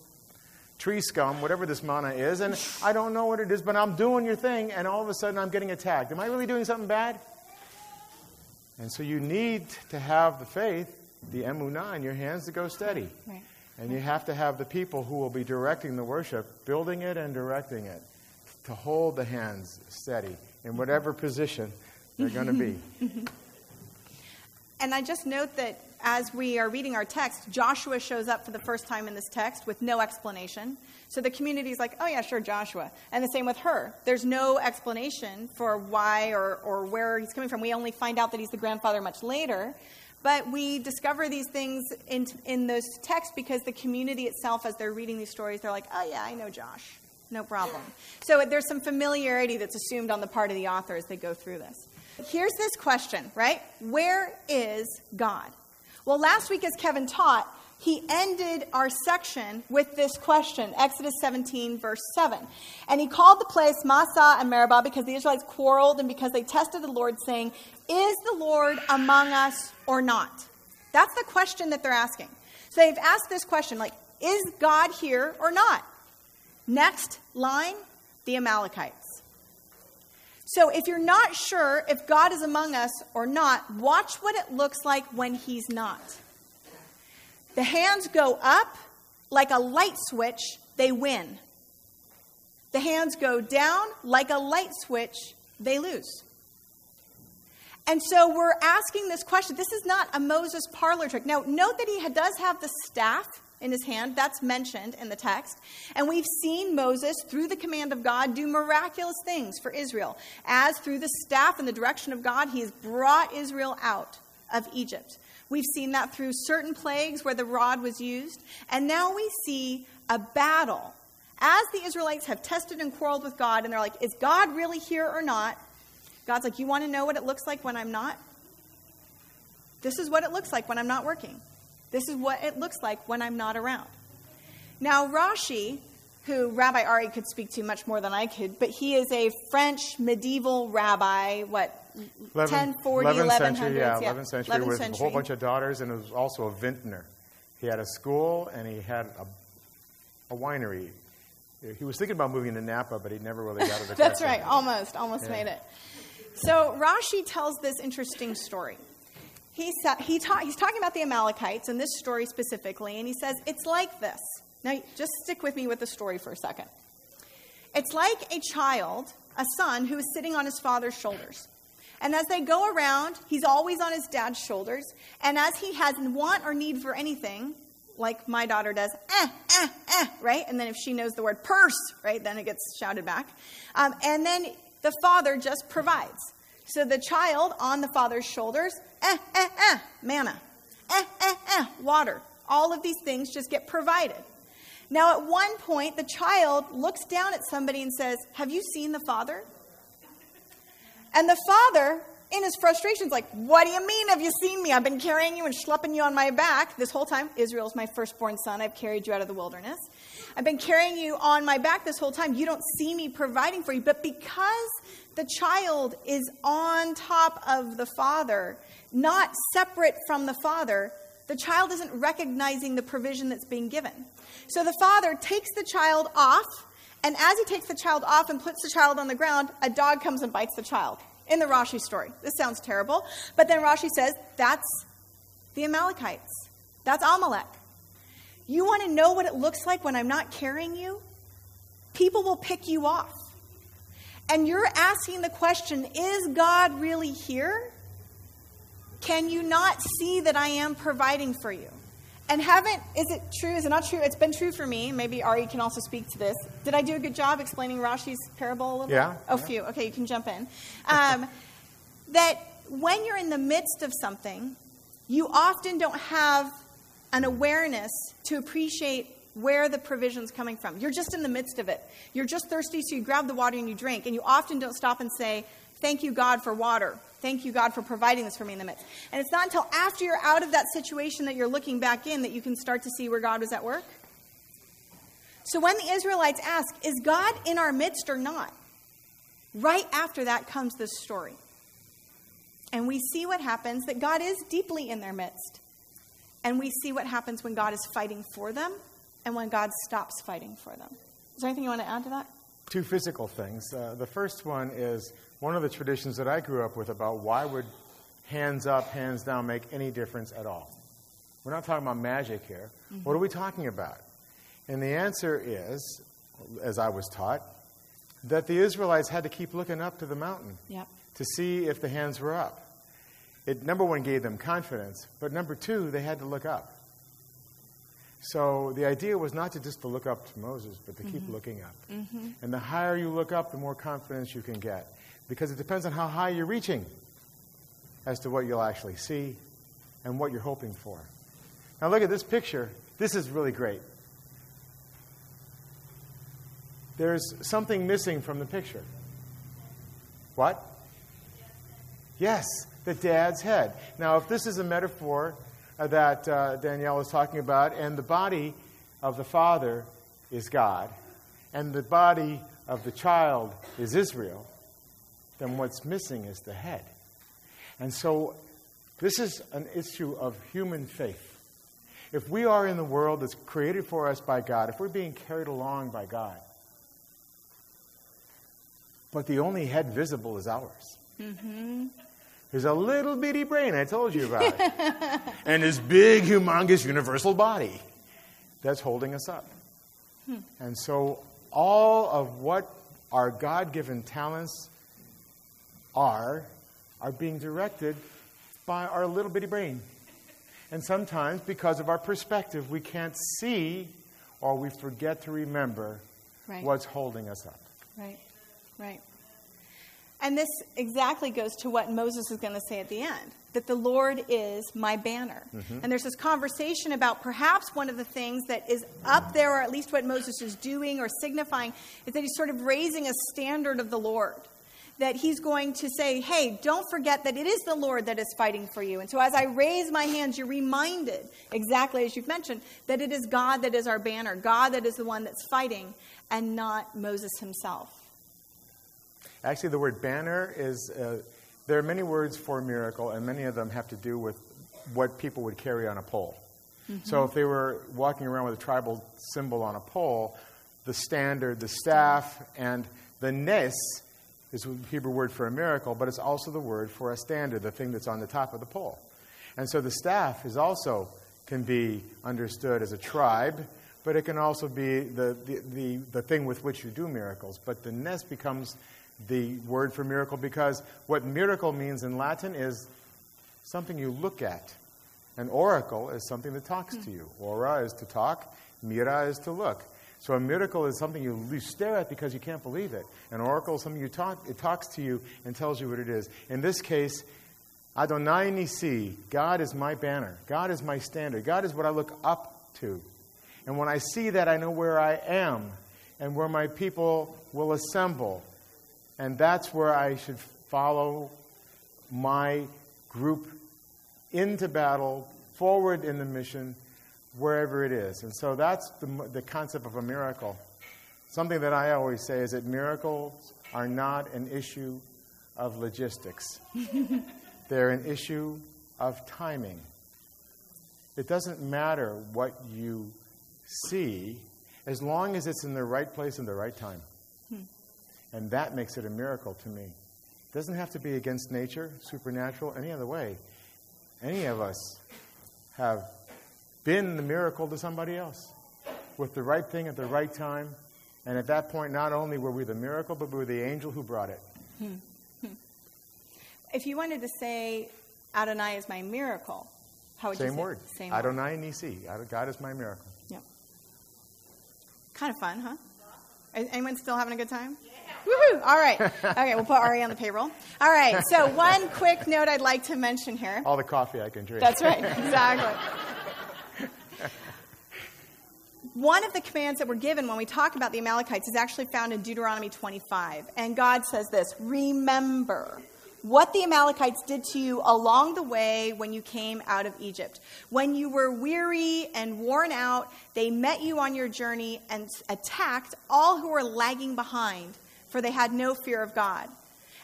tree scum, whatever this manna is, and I don't know what it is, but I'm doing your thing, and all of a sudden I'm getting attacked. Am I really doing something bad? And so you need to have the faith, the emunah, in your hands to go steady. Right. And you have to have the people who will be directing the worship, building it and directing it, to hold the hands steady in whatever position they're going to be. and I just note that as we are reading our text, Joshua shows up for the first time in this text with no explanation. So the community is like, oh, yeah, sure, Joshua. And the same with Hur. There's no explanation for why or, or where he's coming from. We only find out that he's the grandfather much later. But we discover these things in, in those texts because the community itself, as they're reading these stories, they're like, oh, yeah, I know Josh. No problem. So there's some familiarity that's assumed on the part of the author as they go through this. Here's this question, right? Where is God? Well, last week, as Kevin taught, he ended our section with this question Exodus 17, verse 7. And he called the place Massah and Meribah because the Israelites quarreled and because they tested the Lord, saying, Is the Lord among us or not? That's the question that they're asking. So they've asked this question, like, Is God here or not? Next line, the Amalekites. So if you're not sure if God is among us or not, watch what it looks like when he's not. The hands go up like a light switch, they win. The hands go down like a light switch, they lose. And so we're asking this question. This is not a Moses parlor trick. Now, note that he does have the staff in his hand. That's mentioned in the text. And we've seen Moses, through the command of God, do miraculous things for Israel. As through the staff and the direction of God, he has brought Israel out of Egypt. We've seen that through certain plagues where the rod was used. And now we see a battle. As the Israelites have tested and quarreled with God, and they're like, is God really here or not? God's like, you want to know what it looks like when I'm not? This is what it looks like when I'm not working. This is what it looks like when I'm not around. Now, Rashi, who Rabbi Ari could speak to much more than I could, but he is a French medieval rabbi, what, 11, 1040, 1100s? Century, yeah, 11th century, 11th with century. a whole bunch of daughters, and was also a vintner. He had a school and he had a, a winery. He was thinking about moving to Napa, but he never really got it. That's right, almost, almost yeah. made it. So Rashi tells this interesting story. He, he ta- he's talking about the Amalekites and this story specifically, and he says, It's like this. Now, just stick with me with the story for a second. It's like a child, a son, who is sitting on his father's shoulders. And as they go around, he's always on his dad's shoulders. And as he has want or need for anything, like my daughter does, eh, eh, eh, right? And then if she knows the word purse, right, then it gets shouted back. Um, and then the father just provides. So the child on the father's shoulders, eh, eh, eh, manna, eh, eh, eh, water. All of these things just get provided. Now, at one point, the child looks down at somebody and says, Have you seen the father? And the father in his frustration, is like, What do you mean? Have you seen me? I've been carrying you and schlepping you on my back this whole time. Israel's my firstborn son. I've carried you out of the wilderness. I've been carrying you on my back this whole time. You don't see me providing for you. But because the child is on top of the father, not separate from the father, the child isn't recognizing the provision that's being given. So the father takes the child off, and as he takes the child off and puts the child on the ground, a dog comes and bites the child in the Rashi story. This sounds terrible. But then Rashi says that's the Amalekites. That's Amalek. You want to know what it looks like when I'm not carrying you? People will pick you off. And you're asking the question is God really here? Can you not see that I am providing for you? And haven't, is it true? Is it not true? It's been true for me. Maybe Ari can also speak to this. Did I do a good job explaining Rashi's parable a little yeah, bit? Oh, yeah. phew. Okay, you can jump in. Um, that when you're in the midst of something, you often don't have an awareness to appreciate where the provision's coming from. You're just in the midst of it. You're just thirsty, so you grab the water and you drink. And you often don't stop and say, Thank you, God, for water. Thank you, God, for providing this for me in the midst. And it's not until after you're out of that situation that you're looking back in that you can start to see where God was at work. So when the Israelites ask, Is God in our midst or not? Right after that comes this story. And we see what happens that God is deeply in their midst. And we see what happens when God is fighting for them and when God stops fighting for them. Is there anything you want to add to that? Two physical things. Uh, the first one is one of the traditions that I grew up with about why would hands up, hands down make any difference at all? We're not talking about magic here. Mm-hmm. What are we talking about? And the answer is, as I was taught, that the Israelites had to keep looking up to the mountain yep. to see if the hands were up. It, number one, gave them confidence, but number two, they had to look up. So the idea was not to just to look up to Moses, but to mm-hmm. keep looking up. Mm-hmm. And the higher you look up, the more confidence you can get because it depends on how high you're reaching as to what you'll actually see and what you're hoping for. Now, look at this picture. This is really great. There's something missing from the picture. What? Yes, the dad's head. Now, if this is a metaphor that uh, Danielle is talking about, and the body of the father is God, and the body of the child is Israel, then what's missing is the head. And so this is an issue of human faith. If we are in the world that's created for us by God, if we're being carried along by God, but the only head visible is ours. Mm-hmm. There's a little bitty brain I told you about, and this big, humongous, universal body that's holding us up. Hmm. And so, all of what our God given talents are, are being directed by our little bitty brain. And sometimes, because of our perspective, we can't see or we forget to remember right. what's holding us up. Right, right. And this exactly goes to what Moses is going to say at the end that the Lord is my banner. Mm-hmm. And there's this conversation about perhaps one of the things that is up there, or at least what Moses is doing or signifying, is that he's sort of raising a standard of the Lord that he's going to say, hey, don't forget that it is the Lord that is fighting for you. And so as I raise my hands, you're reminded, exactly as you've mentioned, that it is God that is our banner, God that is the one that's fighting, and not Moses himself. Actually, the word banner is, uh, there are many words for miracle, and many of them have to do with what people would carry on a pole. Mm-hmm. So if they were walking around with a tribal symbol on a pole, the standard, the staff, and the nes is the Hebrew word for a miracle, but it's also the word for a standard, the thing that's on the top of the pole. And so the staff is also can be understood as a tribe, but it can also be the, the, the, the thing with which you do miracles. But the nes becomes the word for miracle because what miracle means in Latin is something you look at An oracle is something that talks to you. Ora is to talk, mira is to look. So a miracle is something you, you stare at because you can't believe it. An oracle is something you talk, it talks to you and tells you what it is. In this case, Adonai Nisi, God is my banner. God is my standard. God is what I look up to. And when I see that, I know where I am and where my people will assemble. And that's where I should follow my group into battle, forward in the mission, wherever it is. And so that's the, the concept of a miracle. Something that I always say is that miracles are not an issue of logistics, they're an issue of timing. It doesn't matter what you see as long as it's in the right place and the right time. And that makes it a miracle to me. It doesn't have to be against nature, supernatural, any other way. Any of us have been the miracle to somebody else with the right thing at the right time. And at that point, not only were we the miracle, but we were the angel who brought it. Hmm. Hmm. If you wanted to say Adonai is my miracle, how would Same you say word. Same Adonai word. Nisi. God is my miracle. Yep. Kind of fun, huh? Anyone still having a good time? Woohoo! All right. Okay, we'll put Ari on the payroll. All right. So one quick note I'd like to mention here. All the coffee I can drink. That's right. Exactly. One of the commands that were given when we talk about the Amalekites is actually found in Deuteronomy 25. And God says this Remember what the Amalekites did to you along the way when you came out of Egypt. When you were weary and worn out, they met you on your journey and attacked all who were lagging behind, for they had no fear of God.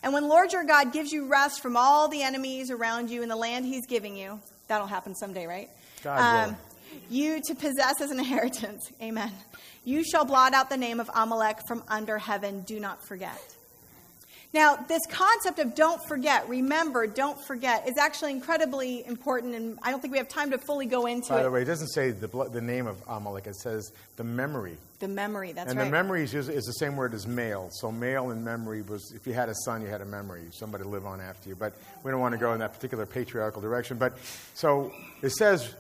And when Lord your God gives you rest from all the enemies around you in the land he's giving you, that'll happen someday, right? God um, you to possess as an inheritance. Amen. You shall blot out the name of Amalek from under heaven. Do not forget. Now, this concept of don't forget, remember, don't forget, is actually incredibly important, and I don't think we have time to fully go into it. By it. the way, it doesn't say the, the name of Amalek, it says the memory. The memory, that's and right. And the memory is, is, the same word as male. So, male and memory was if you had a son, you had a memory, somebody to live on after you. But we don't want to go in that particular patriarchal direction. But so it says,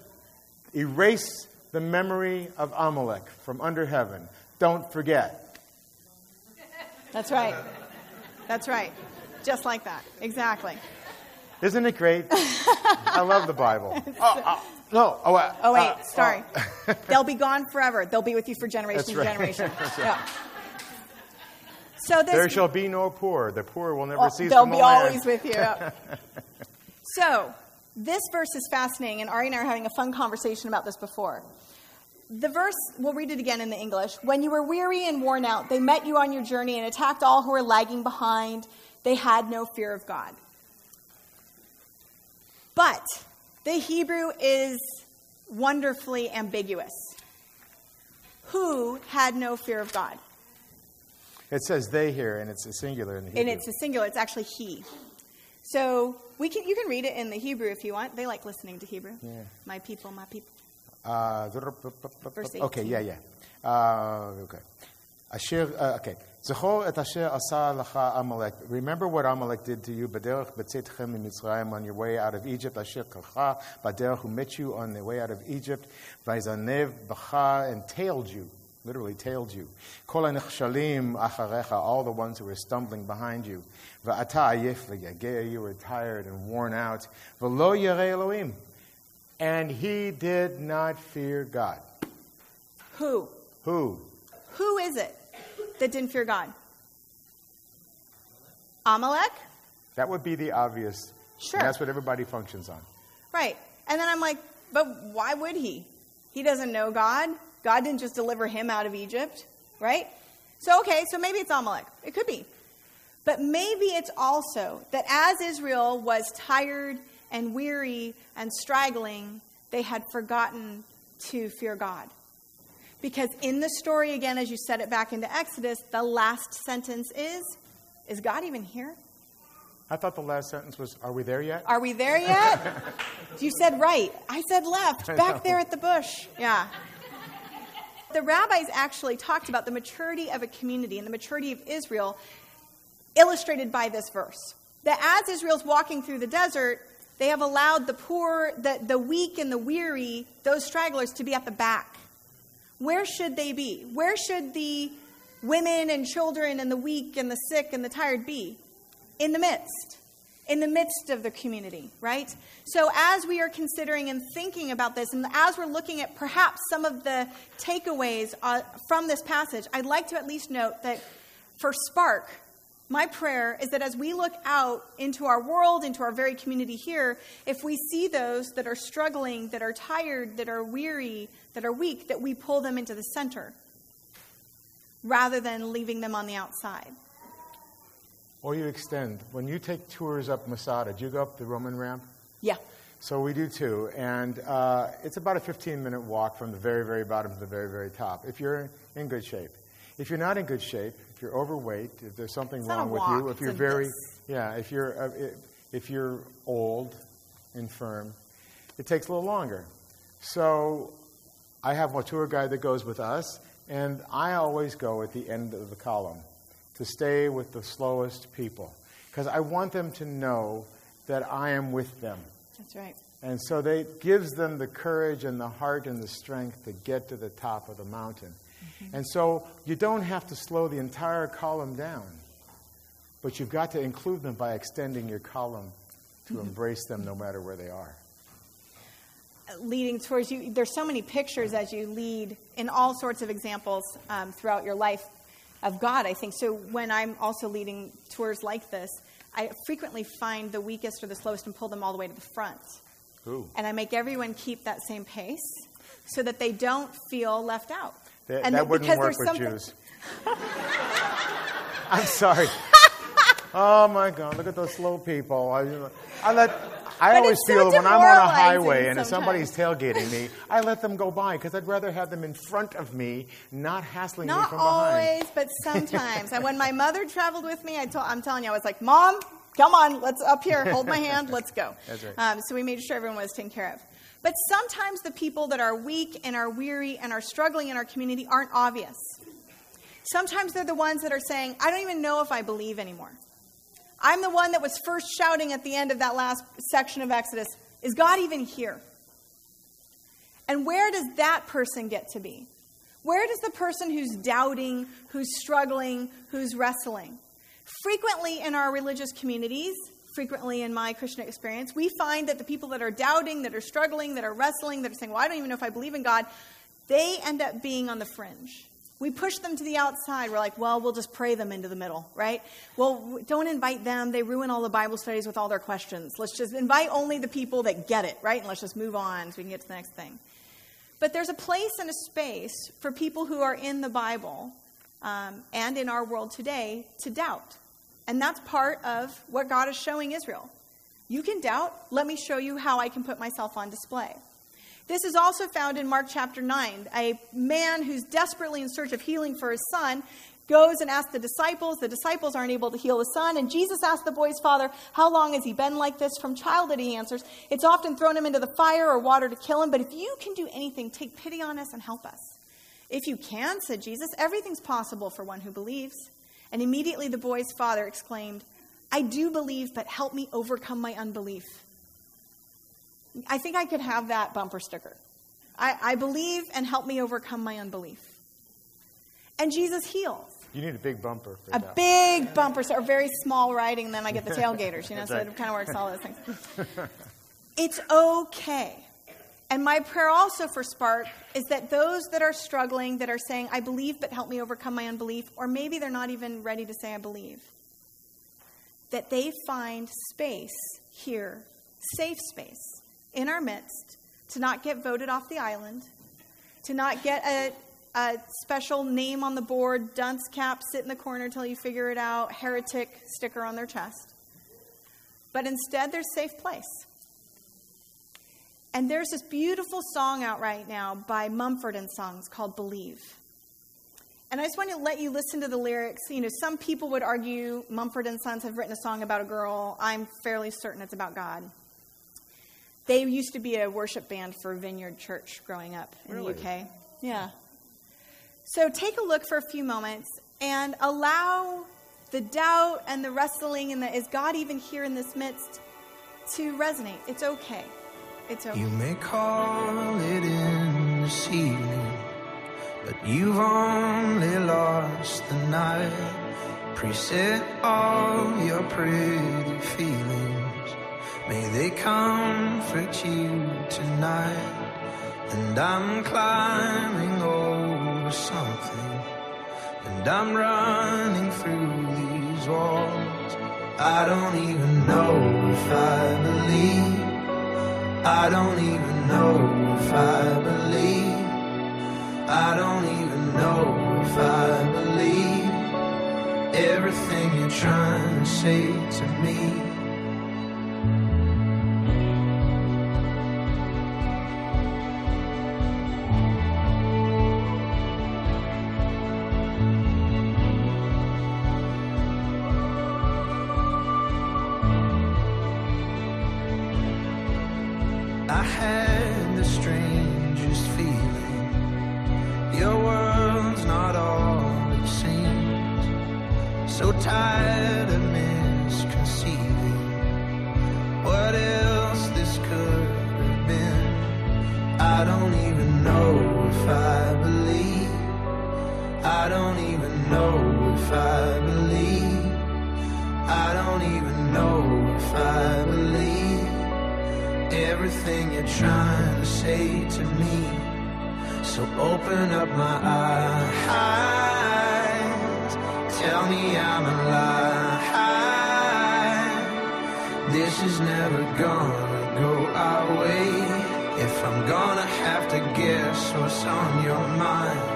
erase the memory of Amalek from under heaven. Don't forget. That's right. That's right. Just like that. Exactly. Isn't it great? I love the Bible. Oh, oh, no. Oh, uh, oh wait. Uh, sorry. Oh. They'll be gone forever. They'll be with you for generation right. to generation. yeah. So this, there shall be no poor. The poor will never oh, cease. They'll be always with you. so this verse is fascinating, and Ari and I are having a fun conversation about this before. The verse, we'll read it again in the English. When you were weary and worn out, they met you on your journey and attacked all who were lagging behind. They had no fear of God. But the Hebrew is wonderfully ambiguous. Who had no fear of God? It says they here, and it's a singular in the Hebrew. And it's a singular. It's actually he. So we can, you can read it in the Hebrew if you want. They like listening to Hebrew. Yeah. My people, my people. Uh, okay, yeah, yeah. Uh, okay. Asher, uh, okay. Zechor et asher asa lacha Amalek. Remember what Amalek did to you, baderech betzetchem in Mitzrayim on your way out of Egypt. Asher kacha baderech who met you on the way out of Egypt. Vaizanev bacha and tailed you, literally tailed you. Kol shalim acharecha, all the ones who were stumbling behind you. Va'ata ayif you were tired and worn out. V'lo yirei Elohim and he did not fear God. Who? Who? Who is it that didn't fear God? Amalek? That would be the obvious. Sure. that's what everybody functions on. Right. And then I'm like, but why would he? He doesn't know God. God didn't just deliver him out of Egypt, right? So, okay, so maybe it's Amalek. It could be. But maybe it's also that as Israel was tired and weary and straggling, they had forgotten to fear God. Because in the story, again, as you set it back into Exodus, the last sentence is Is God even here? I thought the last sentence was Are we there yet? Are we there yet? you said right. I said left, back there at the bush. Yeah. The rabbis actually talked about the maturity of a community and the maturity of Israel illustrated by this verse. That as Israel's walking through the desert, They have allowed the poor, the, the weak, and the weary, those stragglers, to be at the back. Where should they be? Where should the women and children and the weak and the sick and the tired be? In the midst. In the midst of the community, right? So, as we are considering and thinking about this, and as we're looking at perhaps some of the takeaways uh, from this passage, I'd like to at least note that for Spark, my prayer is that as we look out into our world, into our very community here, if we see those that are struggling, that are tired, that are weary, that are weak, that we pull them into the center rather than leaving them on the outside. Or you extend. When you take tours up Masada, do you go up the Roman ramp? Yeah. So we do too. And uh, it's about a 15 minute walk from the very, very bottom to the very, very top if you're in good shape. If you're not in good shape, if you're overweight, if there's something wrong with you, if you're very, yeah, if you're, uh, if you're old, infirm, it takes a little longer. So I have a tour guide that goes with us, and I always go at the end of the column to stay with the slowest people because I want them to know that I am with them. That's right. And so they it gives them the courage and the heart and the strength to get to the top of the mountain. Mm-hmm. And so you don't have to slow the entire column down, but you've got to include them by extending your column to embrace them no matter where they are. Leading towards you. There's so many pictures as you lead in all sorts of examples um, throughout your life of God, I think. So when I'm also leading tours like this, I frequently find the weakest or the slowest and pull them all the way to the front. Ooh. And I make everyone keep that same pace so that they don't feel left out. That, and that wouldn't because work there's with something- Jews. I'm sorry. Oh my God! Look at those slow people. I, I let. I always it's so feel when I'm on a highway and if somebody's tailgating me, I let them go by because I'd rather have them in front of me, not hassling me from behind. Not always, but sometimes. and when my mother traveled with me, I told, I'm telling you, I was like, Mom, come on, let's up here, hold my hand, let's go. That's right. Um, so we made sure everyone was taken care of. But sometimes the people that are weak and are weary and are struggling in our community aren't obvious. Sometimes they're the ones that are saying, I don't even know if I believe anymore. I'm the one that was first shouting at the end of that last section of Exodus, Is God even here? And where does that person get to be? Where does the person who's doubting, who's struggling, who's wrestling? Frequently in our religious communities, frequently in my Christian experience, we find that the people that are doubting, that are struggling, that are wrestling, that are saying, Well, I don't even know if I believe in God, they end up being on the fringe. We push them to the outside. We're like, well, we'll just pray them into the middle, right? Well, don't invite them. They ruin all the Bible studies with all their questions. Let's just invite only the people that get it, right? And let's just move on so we can get to the next thing. But there's a place and a space for people who are in the Bible um, and in our world today to doubt. And that's part of what God is showing Israel. You can doubt. Let me show you how I can put myself on display. This is also found in Mark chapter 9. A man who's desperately in search of healing for his son goes and asks the disciples. The disciples aren't able to heal the son. And Jesus asks the boy's father, How long has he been like this? From childhood, he answers, It's often thrown him into the fire or water to kill him. But if you can do anything, take pity on us and help us. If you can, said Jesus, everything's possible for one who believes. And immediately the boy's father exclaimed, I do believe, but help me overcome my unbelief. I think I could have that bumper sticker. I, I believe and help me overcome my unbelief. And Jesus heals. You need a big bumper for A that. big bumper sticker, very small writing, then I get the tailgaters, you know, so it kind of works all those things. It's okay. And my prayer also for Spark is that those that are struggling, that are saying, I believe, but help me overcome my unbelief, or maybe they're not even ready to say, I believe, that they find space here, safe space in our midst, to not get voted off the island, to not get a, a special name on the board, dunce cap, sit in the corner till you figure it out, heretic sticker on their chest. But instead, there's safe place. And there's this beautiful song out right now by Mumford and Sons called Believe. And I just want to let you listen to the lyrics. You know, some people would argue Mumford and Sons have written a song about a girl. I'm fairly certain it's about God. They used to be a worship band for Vineyard Church growing up in Really? the UK. Yeah. So take a look for a few moments and allow the doubt and the wrestling and the is God even here in this midst to resonate. It's okay. It's okay. You may call it in this evening, but you've only lost the night. Preset all your pretty feelings. May they comfort you tonight. And I'm climbing over something. And I'm running through these walls. I don't even know if I believe. I don't even know if I believe. I don't even know if I believe everything you're trying to say to me. Know if I believe. I don't even know if I believe everything you're trying to say to me. So open up my eyes. Tell me I'm alive. This is never gonna go our way. If I'm gonna have to guess what's on your mind.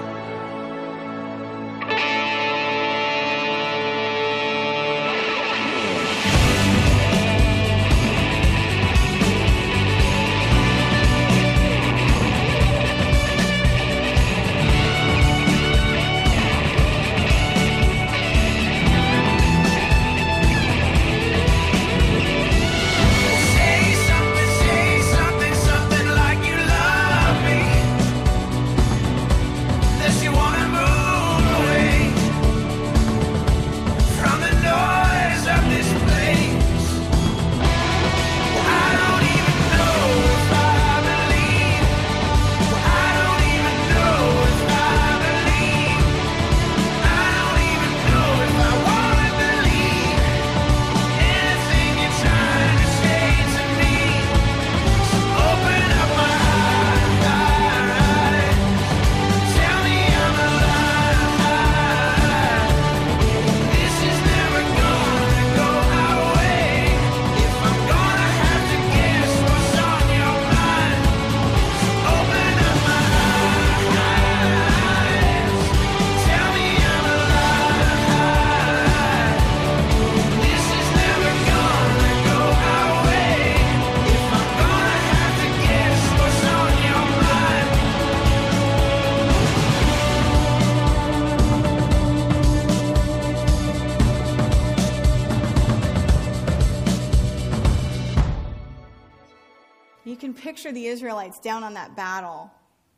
Israelites down on that battle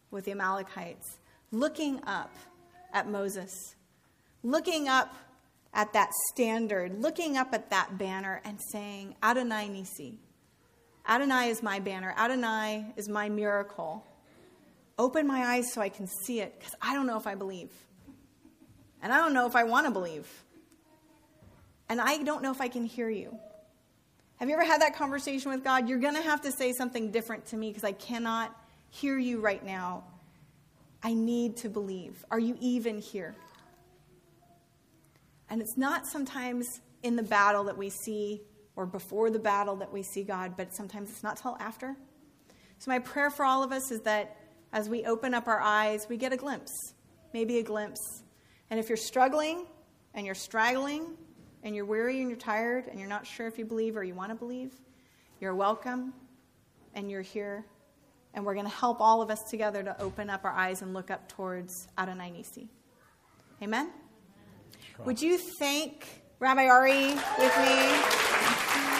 with the Amalekites, looking up at Moses, looking up at that standard, looking up at that banner and saying, Adonai Nisi. Adonai is my banner. Adonai is my miracle. Open my eyes so I can see it because I don't know if I believe. And I don't know if I want to believe. And I don't know if I can hear you. Have you ever had that conversation with God? You're going to have to say something different to me because I cannot hear you right now. I need to believe. Are you even here? And it's not sometimes in the battle that we see or before the battle that we see God, but sometimes it's not till after. So, my prayer for all of us is that as we open up our eyes, we get a glimpse, maybe a glimpse. And if you're struggling and you're straggling and you're weary and you're tired and you're not sure if you believe or you want to believe, you're welcome and you're here. And we're going to help all of us together to open up our eyes and look up towards Adonai Nisi. Amen? Would you thank Rabbi Ari with me?